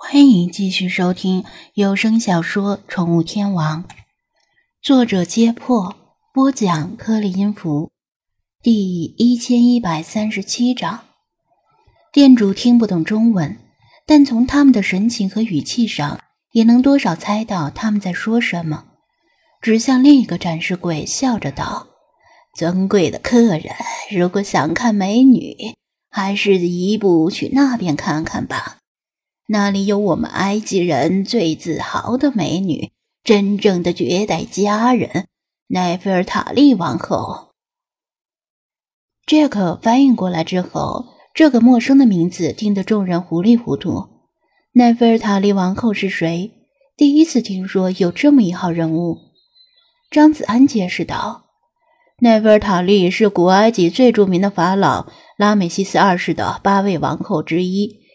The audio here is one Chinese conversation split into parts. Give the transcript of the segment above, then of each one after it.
欢迎继续收听有声小说《宠物天王》，作者：揭破，播讲：颗粒音符，第一千一百三十七章。店主听不懂中文，但从他们的神情和语气上，也能多少猜到他们在说什么。指向另一个展示柜，笑着道：“尊贵的客人，如果想看美女，还是移步去那边看看吧。”那里有我们埃及人最自豪的美女，真正的绝代佳人——奈菲尔塔利王后。杰克翻译过来之后，这个陌生的名字听得众人糊里糊涂。奈菲尔塔利王后是谁？第一次听说有这么一号人物。张子安解释道：“奈菲尔塔利是古埃及最著名的法老拉美西斯二世的八位王后之一。”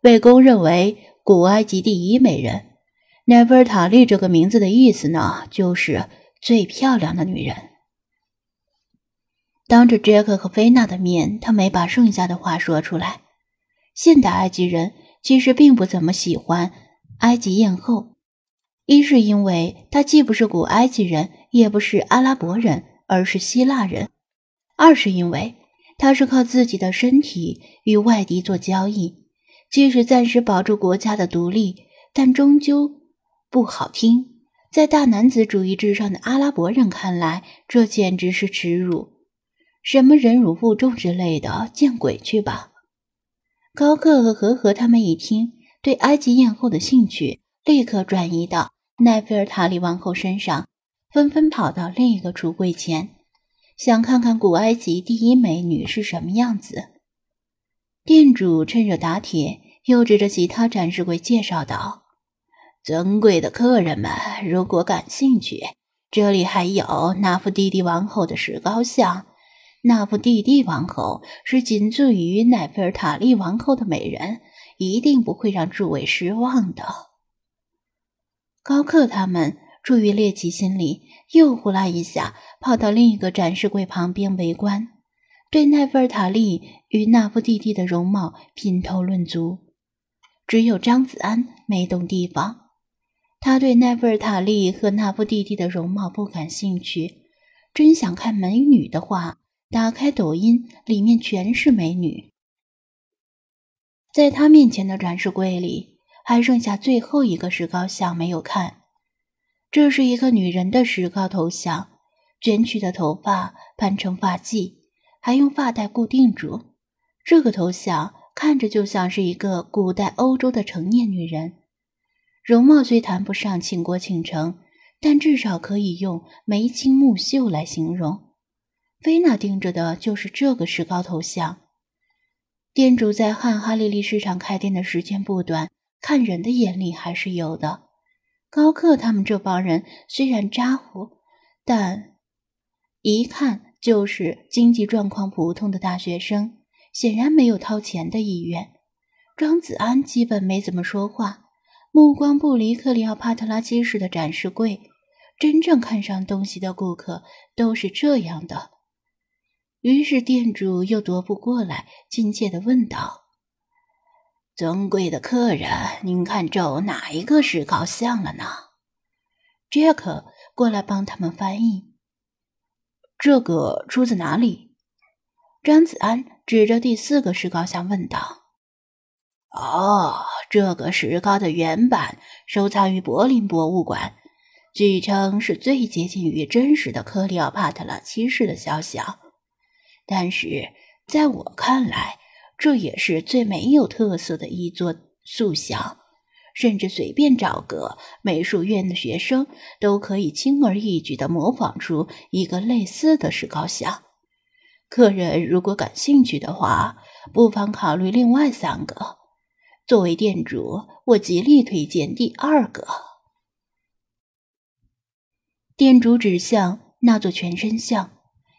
被公认为古埃及第一美人，奈菲尔塔利这个名字的意思呢，就是最漂亮的女人。当着杰克和菲娜的面，他没把剩下的话说出来。现代埃及人其实并不怎么喜欢埃及艳后，一是因为她既不是古埃及人，也不是阿拉伯人，而是希腊人；二是因为她是靠自己的身体与外敌做交易。即使暂时保住国家的独立，但终究不好听。在大男子主义至上的阿拉伯人看来，这简直是耻辱。什么忍辱负重之类的，见鬼去吧！高克和和和他们一听，对埃及艳后的兴趣立刻转移到奈菲尔塔利王后身上，纷纷跑到另一个橱柜前，想看看古埃及第一美女是什么样子。店主趁热打铁，又指着其他展示柜介绍道：“尊贵的客人们，如果感兴趣，这里还有纳夫蒂蒂王后的石膏像。纳夫蒂蒂王后是仅次于奈菲尔塔利王后的美人，一定不会让诸位失望的。”高克他们出于猎奇心理，又呼啦一下跑到另一个展示柜旁边围观。对奈菲尔塔利与纳夫蒂蒂的容貌品头论足，只有张子安没动地方。他对奈菲尔塔利和纳夫蒂蒂的容貌不感兴趣。真想看美女的话，打开抖音，里面全是美女。在他面前的展示柜里，还剩下最后一个石膏像没有看。这是一个女人的石膏头像，卷曲的头发盘成发髻。还用发带固定住，这个头像看着就像是一个古代欧洲的成年女人，容貌虽谈不上倾国倾城，但至少可以用眉清目秀来形容。菲娜盯着的就是这个石膏头像。店主在汉哈利利市场开店的时间不短，看人的眼力还是有的。高克他们这帮人虽然咋呼，但一看。就是经济状况普通的大学生，显然没有掏钱的意愿。张子安基本没怎么说话，目光不离克里奥帕特拉七世的展示柜。真正看上东西的顾客都是这样的。于是店主又踱步过来，亲切地问道：“尊贵的客人，您看中哪一个石膏像了呢？”杰克过来帮他们翻译。这个出自哪里？张子安指着第四个石膏像问道：“哦，这个石膏的原版收藏于柏林博物馆，据称是最接近于真实的克里奥帕特拉七世的肖像。但是在我看来，这也是最没有特色的一座塑像。”甚至随便找个美术院的学生都可以轻而易举地模仿出一个类似的石膏像。客人如果感兴趣的话，不妨考虑另外三个。作为店主，我极力推荐第二个。店主指向那座全身像，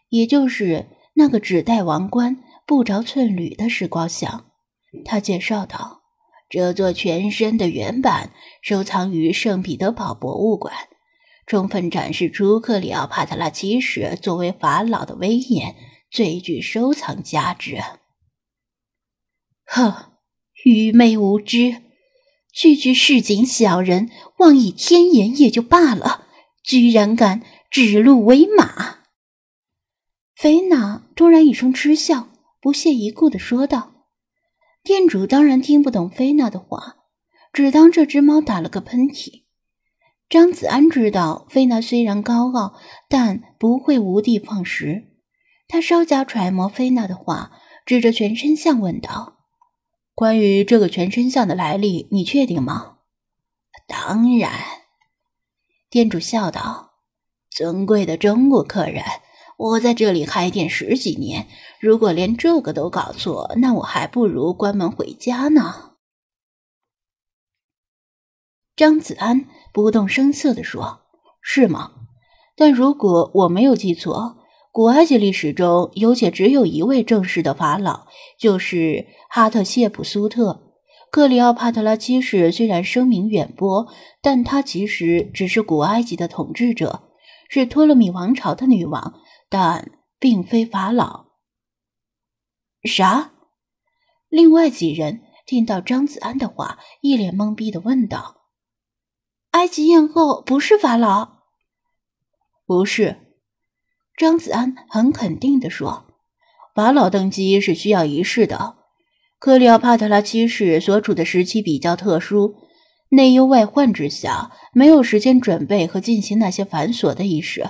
也就是那个只戴王冠、不着寸缕的石膏像。他介绍道。这座全身的原版收藏于圣彼得堡博物馆，充分展示出克里奥帕特拉七世作为法老的威严，最具收藏价值。哼，愚昧无知！区区市井小人，妄议天言也就罢了，居然敢指鹿为马！菲娜突然一声嗤笑，不屑一顾的说道：“店主当然听不懂菲娜的话，只当这只猫打了个喷嚏。”张子安知道菲娜虽然高傲，但不会无的放矢。他稍加揣摩菲娜的话，指着全身像问道：“关于这个全身像的来历，你确定吗？”“当然。”店主笑道，“尊贵的中国客人，我在这里开店十几年，如果连这个都搞错，那我还不如关门回家呢。”张子安不动声色地说：“是吗？但如果我没有记错，古埃及历史中有且只有一位正式的法老，就是哈特谢普苏特。克里奥帕特拉七世虽然声名远播，但他其实只是古埃及的统治者，是托勒密王朝的女王，但并非法老。”啥？另外几人听到张子安的话，一脸懵逼的问道。埃及艳后不是法老，不是。张子安很肯定的说：“法老登基是需要仪式的。克里奥帕特拉七世所处的时期比较特殊，内忧外患之下，没有时间准备和进行那些繁琐的仪式。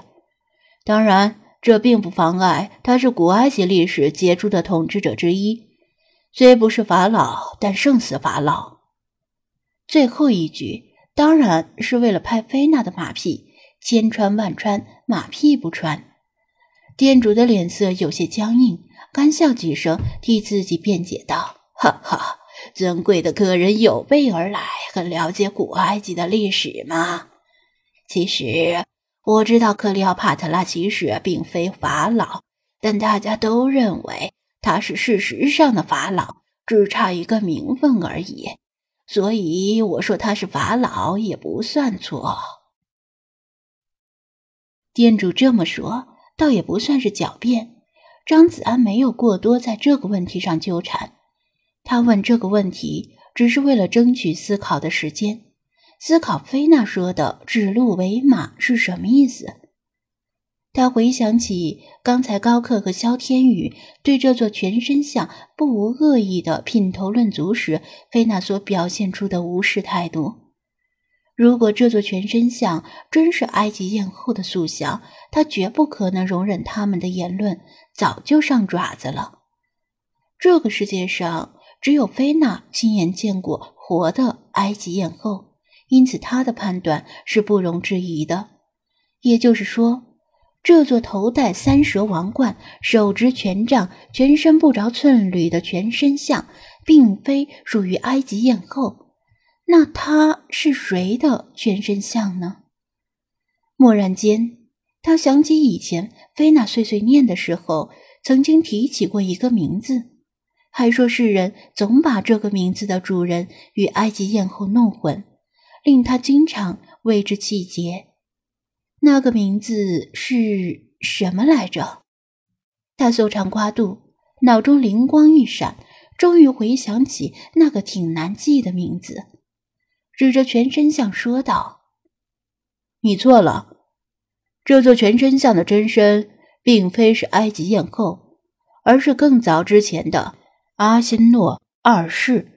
当然，这并不妨碍他是古埃及历史杰出的统治者之一，虽不是法老，但胜似法老。”最后一句。当然是为了拍菲娜的马屁，千穿万穿，马屁不穿。店主的脸色有些僵硬，干笑几声，替自己辩解道：“哈哈，尊贵的客人有备而来，很了解古埃及的历史吗？其实我知道克里奥帕特拉其实并非法老，但大家都认为他是事实上的法老，只差一个名分而已。”所以我说他是法老也不算错。店主这么说，倒也不算是狡辩。张子安没有过多在这个问题上纠缠，他问这个问题只是为了争取思考的时间，思考菲娜说的“指鹿为马”是什么意思。他回想起刚才高克和萧天宇对这座全身像不无恶意的品头论足时，菲娜所表现出的无视态度。如果这座全身像真是埃及艳后的塑像，他绝不可能容忍他们的言论，早就上爪子了。这个世界上只有菲娜亲眼见过活的埃及艳后，因此他的判断是不容置疑的。也就是说。这座头戴三蛇王冠、手执权杖、全身不着寸缕的全身像，并非属于埃及艳后。那他是谁的全身像呢？蓦然间，他想起以前菲娜碎碎念的时候，曾经提起过一个名字，还说世人总把这个名字的主人与埃及艳后弄混，令他经常为之气结。那个名字是什么来着？他搜肠刮肚，脑中灵光一闪，终于回想起那个挺难记的名字，指着全身像说道：“你错了，这座全身像的真身并非是埃及艳后，而是更早之前的阿辛诺二世。”